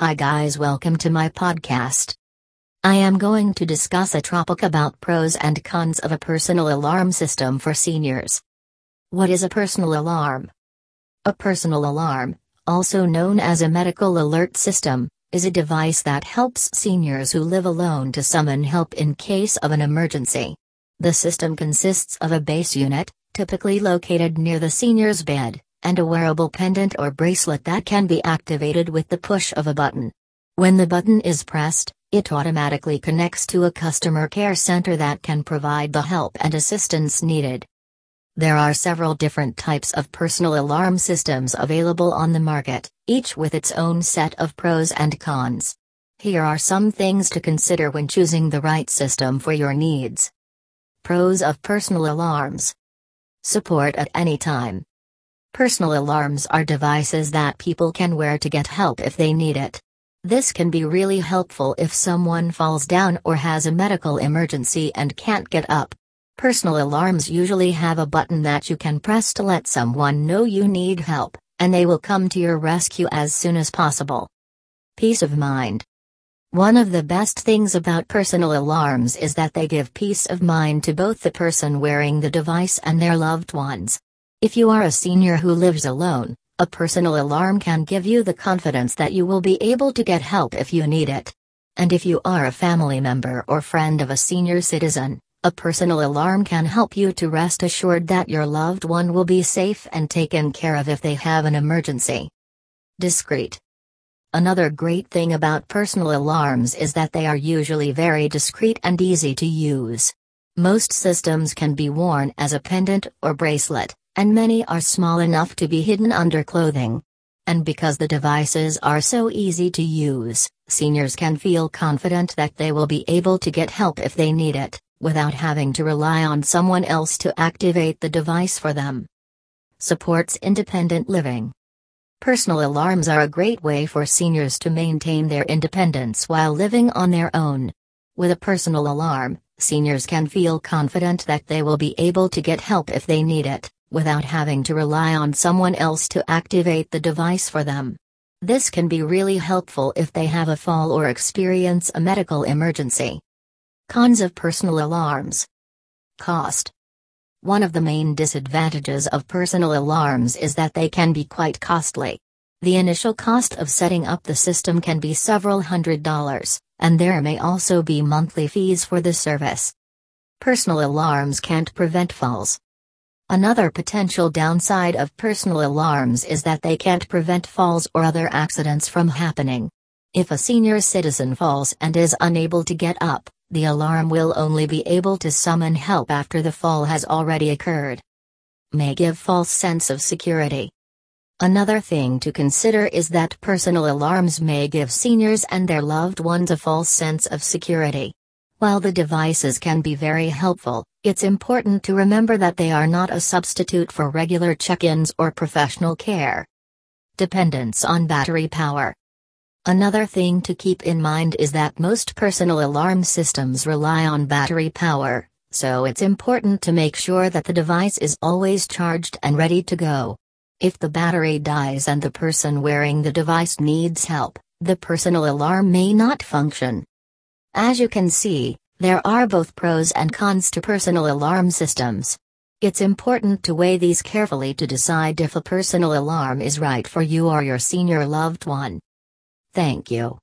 Hi, guys, welcome to my podcast. I am going to discuss a topic about pros and cons of a personal alarm system for seniors. What is a personal alarm? A personal alarm, also known as a medical alert system, is a device that helps seniors who live alone to summon help in case of an emergency. The system consists of a base unit, typically located near the senior's bed, and a wearable pendant or bracelet that can be activated with the push of a button. When the button is pressed, it automatically connects to a customer care center that can provide the help and assistance needed. There are several different types of personal alarm systems available on the market, each with its own set of pros and cons. Here are some things to consider when choosing the right system for your needs. Pros of personal alarms Support at any time. Personal alarms are devices that people can wear to get help if they need it. This can be really helpful if someone falls down or has a medical emergency and can't get up. Personal alarms usually have a button that you can press to let someone know you need help, and they will come to your rescue as soon as possible. Peace of mind. One of the best things about personal alarms is that they give peace of mind to both the person wearing the device and their loved ones. If you are a senior who lives alone, a personal alarm can give you the confidence that you will be able to get help if you need it. And if you are a family member or friend of a senior citizen, a personal alarm can help you to rest assured that your loved one will be safe and taken care of if they have an emergency. Discreet. Another great thing about personal alarms is that they are usually very discreet and easy to use. Most systems can be worn as a pendant or bracelet, and many are small enough to be hidden under clothing. And because the devices are so easy to use, seniors can feel confident that they will be able to get help if they need it, without having to rely on someone else to activate the device for them. Supports independent living. Personal alarms are a great way for seniors to maintain their independence while living on their own. With a personal alarm, seniors can feel confident that they will be able to get help if they need it without having to rely on someone else to activate the device for them. This can be really helpful if they have a fall or experience a medical emergency. Cons of personal alarms Cost One of the main disadvantages of personal alarms is that they can be quite costly. The initial cost of setting up the system can be several hundred dollars, and there may also be monthly fees for the service. Personal alarms can't prevent falls, Another potential downside of personal alarms is that they can't prevent falls or other accidents from happening. If a senior citizen falls and is unable to get up, the alarm will only be able to summon help after the fall has already occurred. May give false sense of security. Another thing to consider is that personal alarms may give seniors and their loved ones a false sense of security. While the devices can be very helpful, it's important to remember that they are not a substitute for regular check ins or professional care. Dependence on battery power. Another thing to keep in mind is that most personal alarm systems rely on battery power, so it's important to make sure that the device is always charged and ready to go. If the battery dies and the person wearing the device needs help, the personal alarm may not function. As you can see, there are both pros and cons to personal alarm systems. It's important to weigh these carefully to decide if a personal alarm is right for you or your senior loved one. Thank you.